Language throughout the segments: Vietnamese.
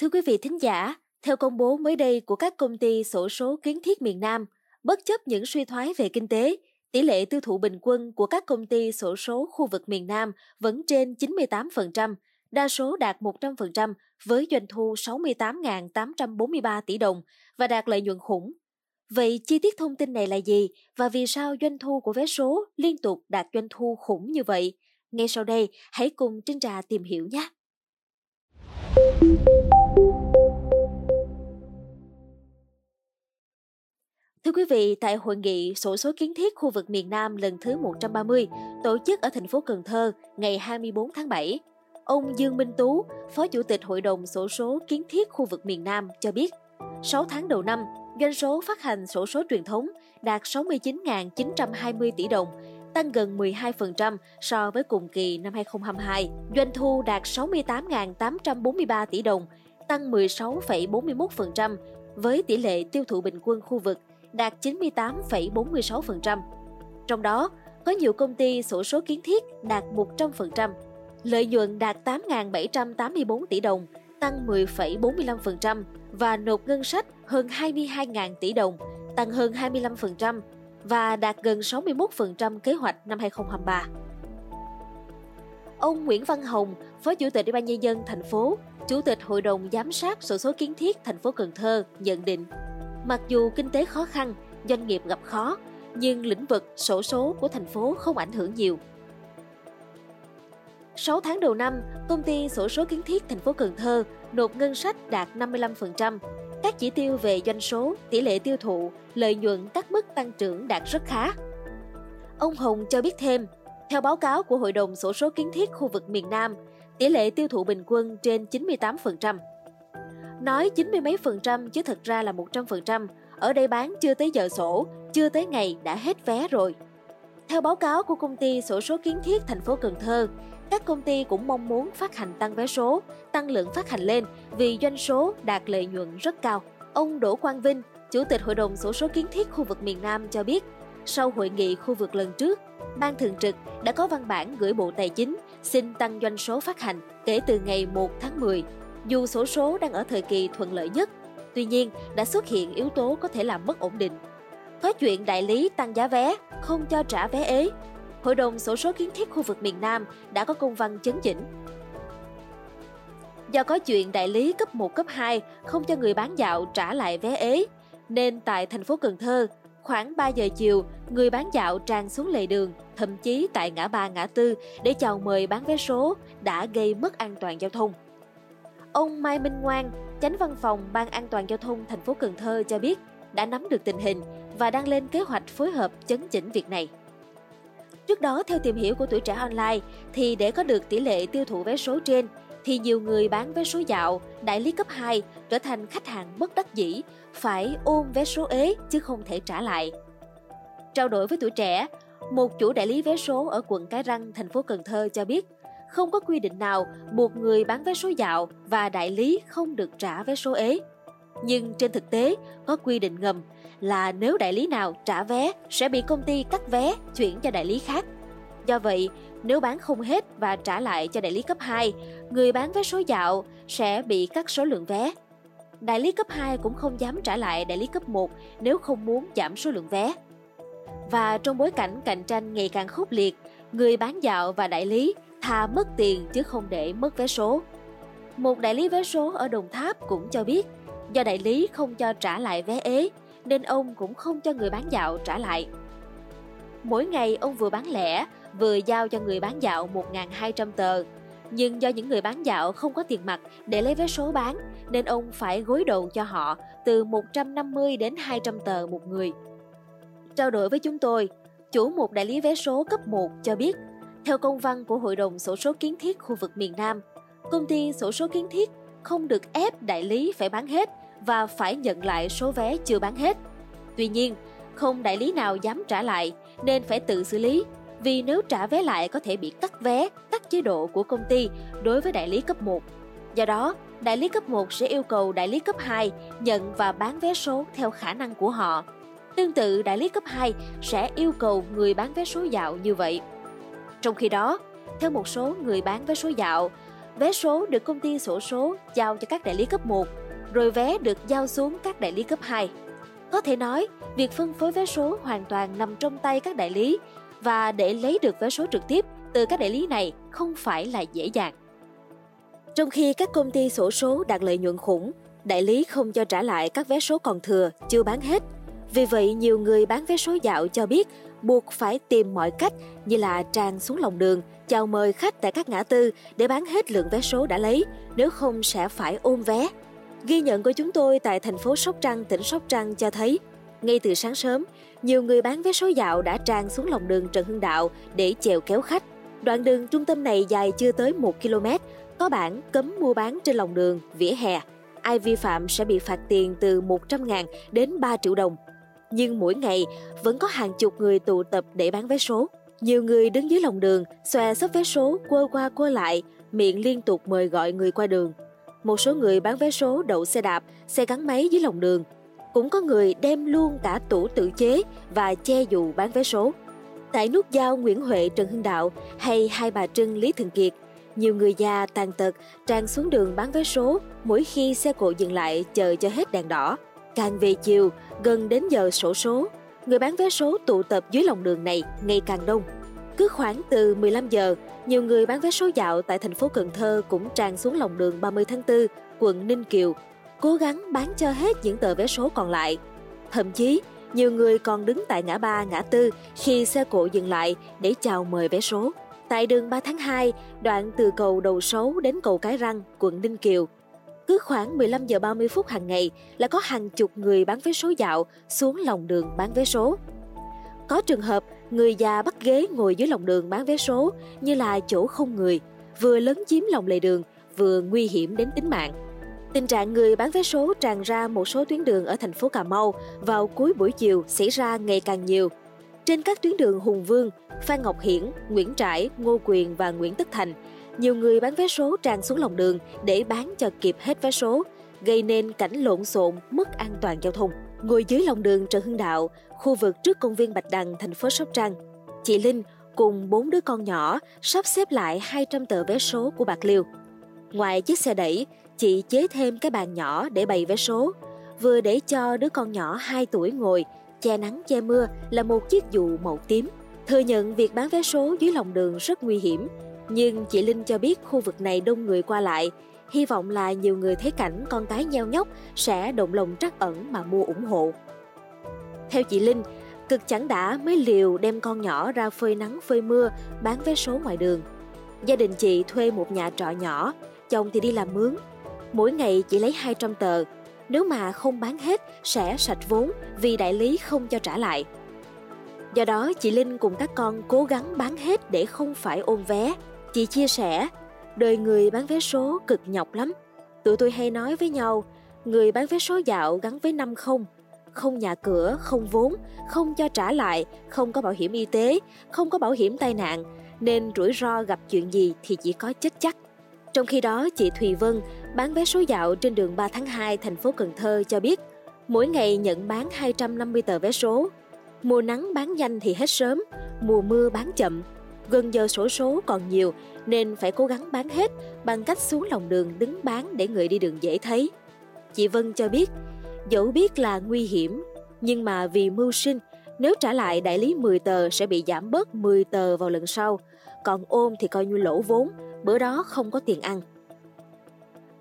Thưa quý vị thính giả, theo công bố mới đây của các công ty sổ số kiến thiết miền Nam, bất chấp những suy thoái về kinh tế, tỷ lệ tiêu thụ bình quân của các công ty sổ số khu vực miền Nam vẫn trên 98%, đa số đạt 100% với doanh thu 68.843 tỷ đồng và đạt lợi nhuận khủng. Vậy chi tiết thông tin này là gì và vì sao doanh thu của vé số liên tục đạt doanh thu khủng như vậy? Ngay sau đây, hãy cùng Trinh Trà tìm hiểu nhé! Thưa quý vị, tại hội nghị sổ số kiến thiết khu vực miền Nam lần thứ 130 tổ chức ở thành phố Cần Thơ ngày 24 tháng 7, ông Dương Minh Tú, Phó Chủ tịch Hội đồng sổ số kiến thiết khu vực miền Nam cho biết, 6 tháng đầu năm, doanh số phát hành sổ số truyền thống đạt 69.920 tỷ đồng, tăng gần 12% so với cùng kỳ năm 2022. Doanh thu đạt 68.843 tỷ đồng, tăng 16,41% với tỷ lệ tiêu thụ bình quân khu vực đạt 98,46%. Trong đó, có nhiều công ty sổ số kiến thiết đạt 100%, lợi nhuận đạt 8.784 tỷ đồng, tăng 10,45% và nộp ngân sách hơn 22.000 tỷ đồng, tăng hơn 25% và đạt gần 61% kế hoạch năm 2023. Ông Nguyễn Văn Hồng, Phó Chủ tịch Ủy ban nhân dân thành phố, Chủ tịch Hội đồng giám sát sổ số kiến thiết thành phố Cần Thơ nhận định, mặc dù kinh tế khó khăn, doanh nghiệp gặp khó, nhưng lĩnh vực sổ số của thành phố không ảnh hưởng nhiều. 6 tháng đầu năm, công ty sổ số kiến thiết thành phố Cần Thơ nộp ngân sách đạt 55%. Các chỉ tiêu về doanh số, tỷ lệ tiêu thụ, lợi nhuận các mức tăng trưởng đạt rất khá. Ông Hồng cho biết thêm, theo báo cáo của Hội đồng sổ số kiến thiết khu vực miền Nam, tỷ lệ tiêu thụ bình quân trên 98%. Nói 90 mấy phần trăm chứ thật ra là 100%, ở đây bán chưa tới giờ sổ, chưa tới ngày đã hết vé rồi. Theo báo cáo của công ty sổ số kiến thiết thành phố Cần Thơ, các công ty cũng mong muốn phát hành tăng vé số, tăng lượng phát hành lên vì doanh số đạt lợi nhuận rất cao. Ông Đỗ Quang Vinh, Chủ tịch Hội đồng sổ số kiến thiết khu vực miền Nam cho biết, sau hội nghị khu vực lần trước, Ban Thường trực đã có văn bản gửi Bộ Tài chính xin tăng doanh số phát hành kể từ ngày 1 tháng 10. Dù sổ số đang ở thời kỳ thuận lợi nhất, tuy nhiên đã xuất hiện yếu tố có thể làm mất ổn định. Có chuyện đại lý tăng giá vé, không cho trả vé ế, Hội đồng sổ số kiến thiết khu vực miền Nam đã có công văn chấn chỉnh. Do có chuyện đại lý cấp 1, cấp 2 không cho người bán dạo trả lại vé ế, nên tại thành phố Cần Thơ, khoảng 3 giờ chiều, người bán dạo tràn xuống lề đường, thậm chí tại ngã ba ngã tư để chào mời bán vé số đã gây mất an toàn giao thông. Ông Mai Minh Ngoan, chánh văn phòng Ban An toàn giao thông thành phố Cần Thơ cho biết đã nắm được tình hình và đang lên kế hoạch phối hợp chấn chỉnh việc này. Trước đó, theo tìm hiểu của tuổi trẻ online, thì để có được tỷ lệ tiêu thụ vé số trên, thì nhiều người bán vé số dạo, đại lý cấp 2 trở thành khách hàng bất đắc dĩ, phải ôm vé số ế chứ không thể trả lại. Trao đổi với tuổi trẻ, một chủ đại lý vé số ở quận Cái Răng, thành phố Cần Thơ cho biết, không có quy định nào buộc người bán vé số dạo và đại lý không được trả vé số ế. Nhưng trên thực tế, có quy định ngầm là nếu đại lý nào trả vé sẽ bị công ty cắt vé chuyển cho đại lý khác. Do vậy, nếu bán không hết và trả lại cho đại lý cấp 2, người bán vé số dạo sẽ bị cắt số lượng vé. Đại lý cấp 2 cũng không dám trả lại đại lý cấp 1 nếu không muốn giảm số lượng vé. Và trong bối cảnh cạnh tranh ngày càng khốc liệt, người bán dạo và đại lý thà mất tiền chứ không để mất vé số. Một đại lý vé số ở Đồng Tháp cũng cho biết, do đại lý không cho trả lại vé ế nên ông cũng không cho người bán dạo trả lại. Mỗi ngày ông vừa bán lẻ, vừa giao cho người bán dạo 1.200 tờ. Nhưng do những người bán dạo không có tiền mặt để lấy vé số bán, nên ông phải gối đầu cho họ từ 150 đến 200 tờ một người. Trao đổi với chúng tôi, chủ một đại lý vé số cấp 1 cho biết, theo công văn của Hội đồng Sổ số Kiến thiết khu vực miền Nam, công ty Sổ số Kiến thiết không được ép đại lý phải bán hết và phải nhận lại số vé chưa bán hết. Tuy nhiên, không đại lý nào dám trả lại nên phải tự xử lý vì nếu trả vé lại có thể bị cắt vé, cắt chế độ của công ty đối với đại lý cấp 1. Do đó, đại lý cấp 1 sẽ yêu cầu đại lý cấp 2 nhận và bán vé số theo khả năng của họ. Tương tự, đại lý cấp 2 sẽ yêu cầu người bán vé số dạo như vậy. Trong khi đó, theo một số người bán vé số dạo, Vé số được công ty sổ số giao cho các đại lý cấp 1, rồi vé được giao xuống các đại lý cấp 2. Có thể nói, việc phân phối vé số hoàn toàn nằm trong tay các đại lý và để lấy được vé số trực tiếp từ các đại lý này không phải là dễ dàng. Trong khi các công ty sổ số đạt lợi nhuận khủng, đại lý không cho trả lại các vé số còn thừa chưa bán hết. Vì vậy, nhiều người bán vé số dạo cho biết buộc phải tìm mọi cách như là tràn xuống lòng đường, chào mời khách tại các ngã tư để bán hết lượng vé số đã lấy, nếu không sẽ phải ôm vé. Ghi nhận của chúng tôi tại thành phố Sóc Trăng, tỉnh Sóc Trăng cho thấy, ngay từ sáng sớm, nhiều người bán vé số dạo đã tràn xuống lòng đường Trần Hưng Đạo để chèo kéo khách. Đoạn đường trung tâm này dài chưa tới 1 km, có bảng cấm mua bán trên lòng đường, vỉa hè. Ai vi phạm sẽ bị phạt tiền từ 100.000 đến 3 triệu đồng. Nhưng mỗi ngày vẫn có hàng chục người tụ tập để bán vé số. Nhiều người đứng dưới lòng đường, xòe xấp vé số, quơ qua quơ lại, miệng liên tục mời gọi người qua đường. Một số người bán vé số đậu xe đạp, xe gắn máy dưới lòng đường. Cũng có người đem luôn cả tủ tự chế và che dù bán vé số. Tại nút giao Nguyễn Huệ Trần Hưng Đạo hay Hai Bà Trưng Lý Thường Kiệt, nhiều người già tàn tật tràn xuống đường bán vé số mỗi khi xe cộ dừng lại chờ cho hết đèn đỏ. Càng về chiều, gần đến giờ sổ số, người bán vé số tụ tập dưới lòng đường này ngày càng đông. Cứ khoảng từ 15 giờ, nhiều người bán vé số dạo tại thành phố Cần Thơ cũng tràn xuống lòng đường 30 tháng 4, quận Ninh Kiều, cố gắng bán cho hết những tờ vé số còn lại. Thậm chí, nhiều người còn đứng tại ngã ba, ngã tư khi xe cộ dừng lại để chào mời vé số. Tại đường 3 tháng 2, đoạn từ cầu Đầu Sấu đến cầu Cái Răng, quận Ninh Kiều, cứ khoảng 15 giờ 30 phút hàng ngày là có hàng chục người bán vé số dạo xuống lòng đường bán vé số. Có trường hợp người già bắt ghế ngồi dưới lòng đường bán vé số như là chỗ không người, vừa lấn chiếm lòng lề đường, vừa nguy hiểm đến tính mạng. Tình trạng người bán vé số tràn ra một số tuyến đường ở thành phố Cà Mau vào cuối buổi chiều xảy ra ngày càng nhiều. Trên các tuyến đường Hùng Vương, Phan Ngọc Hiển, Nguyễn Trãi, Ngô Quyền và Nguyễn Tất Thành, nhiều người bán vé số tràn xuống lòng đường để bán cho kịp hết vé số, gây nên cảnh lộn xộn, mất an toàn giao thông. Ngồi dưới lòng đường Trần Hưng Đạo, khu vực trước công viên Bạch Đằng, thành phố Sóc Trăng, chị Linh cùng bốn đứa con nhỏ sắp xếp lại 200 tờ vé số của Bạc Liêu. Ngoài chiếc xe đẩy, chị chế thêm cái bàn nhỏ để bày vé số, vừa để cho đứa con nhỏ 2 tuổi ngồi, che nắng che mưa là một chiếc dù màu tím. Thừa nhận việc bán vé số dưới lòng đường rất nguy hiểm, nhưng chị Linh cho biết khu vực này đông người qua lại, hy vọng là nhiều người thấy cảnh con cái nheo nhóc sẽ động lòng trắc ẩn mà mua ủng hộ. Theo chị Linh, cực chẳng đã mới liều đem con nhỏ ra phơi nắng phơi mưa bán vé số ngoài đường. Gia đình chị thuê một nhà trọ nhỏ, chồng thì đi làm mướn. Mỗi ngày chỉ lấy 200 tờ, nếu mà không bán hết sẽ sạch vốn vì đại lý không cho trả lại. Do đó, chị Linh cùng các con cố gắng bán hết để không phải ôm vé. Chị chia sẻ, đời người bán vé số cực nhọc lắm. Tụi tôi hay nói với nhau, người bán vé số dạo gắn với năm không, không nhà cửa, không vốn, không cho trả lại, không có bảo hiểm y tế, không có bảo hiểm tai nạn, nên rủi ro gặp chuyện gì thì chỉ có chết chắc. Trong khi đó, chị Thùy Vân bán vé số dạo trên đường 3 tháng 2 thành phố Cần Thơ cho biết, mỗi ngày nhận bán 250 tờ vé số. Mùa nắng bán nhanh thì hết sớm, mùa mưa bán chậm. Gần giờ sổ số còn nhiều nên phải cố gắng bán hết bằng cách xuống lòng đường đứng bán để người đi đường dễ thấy. Chị Vân cho biết, dẫu biết là nguy hiểm, nhưng mà vì mưu sinh, nếu trả lại đại lý 10 tờ sẽ bị giảm bớt 10 tờ vào lần sau, còn ôm thì coi như lỗ vốn, bữa đó không có tiền ăn.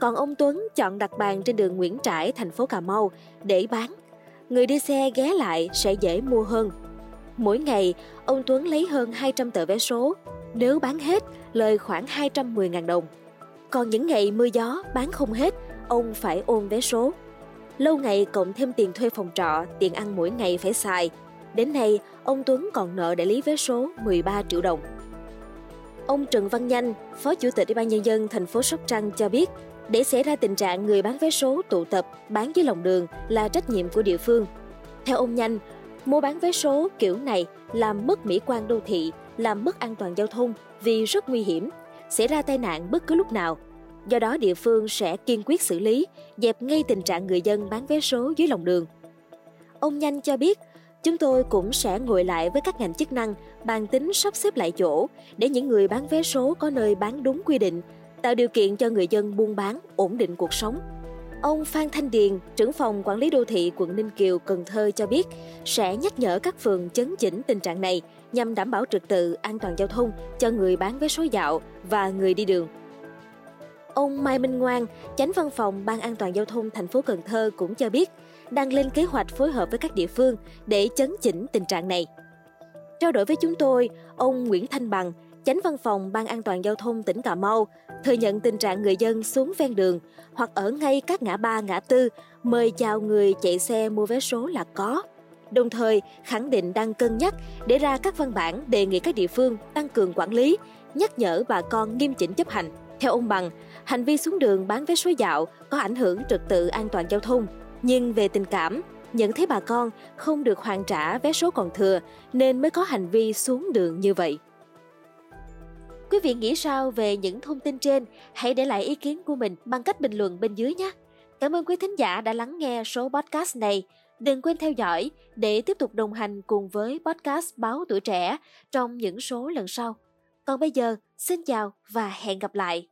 Còn ông Tuấn chọn đặt bàn trên đường Nguyễn Trãi, thành phố Cà Mau để bán. Người đi xe ghé lại sẽ dễ mua hơn. Mỗi ngày, ông Tuấn lấy hơn 200 tờ vé số. Nếu bán hết, lời khoảng 210.000 đồng. Còn những ngày mưa gió bán không hết, ông phải ôm vé số. Lâu ngày cộng thêm tiền thuê phòng trọ, tiền ăn mỗi ngày phải xài. Đến nay, ông Tuấn còn nợ đại lý vé số 13 triệu đồng. Ông Trần Văn Nhanh, Phó Chủ tịch Ủy ban nhân dân thành phố Sóc Trăng cho biết, để xảy ra tình trạng người bán vé số tụ tập bán dưới lòng đường là trách nhiệm của địa phương. Theo ông Nhanh, mua bán vé số kiểu này làm mất mỹ quan đô thị, làm mất an toàn giao thông vì rất nguy hiểm, xảy ra tai nạn bất cứ lúc nào. Do đó địa phương sẽ kiên quyết xử lý, dẹp ngay tình trạng người dân bán vé số dưới lòng đường. Ông Nhanh cho biết, chúng tôi cũng sẽ ngồi lại với các ngành chức năng bàn tính sắp xếp lại chỗ để những người bán vé số có nơi bán đúng quy định tạo điều kiện cho người dân buôn bán, ổn định cuộc sống. Ông Phan Thanh Điền, trưởng phòng quản lý đô thị quận Ninh Kiều, Cần Thơ cho biết sẽ nhắc nhở các phường chấn chỉnh tình trạng này nhằm đảm bảo trật tự an toàn giao thông cho người bán vé số dạo và người đi đường. Ông Mai Minh Ngoan, chánh văn phòng Ban an toàn giao thông thành phố Cần Thơ cũng cho biết đang lên kế hoạch phối hợp với các địa phương để chấn chỉnh tình trạng này. Trao đổi với chúng tôi, ông Nguyễn Thanh Bằng, chánh văn phòng Ban an toàn giao thông tỉnh Cà Mau, thừa nhận tình trạng người dân xuống ven đường hoặc ở ngay các ngã ba ngã tư mời chào người chạy xe mua vé số là có. Đồng thời, khẳng định đang cân nhắc để ra các văn bản đề nghị các địa phương tăng cường quản lý, nhắc nhở bà con nghiêm chỉnh chấp hành. Theo ông Bằng, hành vi xuống đường bán vé số dạo có ảnh hưởng trật tự an toàn giao thông. Nhưng về tình cảm, nhận thấy bà con không được hoàn trả vé số còn thừa nên mới có hành vi xuống đường như vậy. Quý vị nghĩ sao về những thông tin trên? Hãy để lại ý kiến của mình bằng cách bình luận bên dưới nhé. Cảm ơn quý thính giả đã lắng nghe số podcast này. Đừng quên theo dõi để tiếp tục đồng hành cùng với podcast Báo Tuổi Trẻ trong những số lần sau. Còn bây giờ, xin chào và hẹn gặp lại.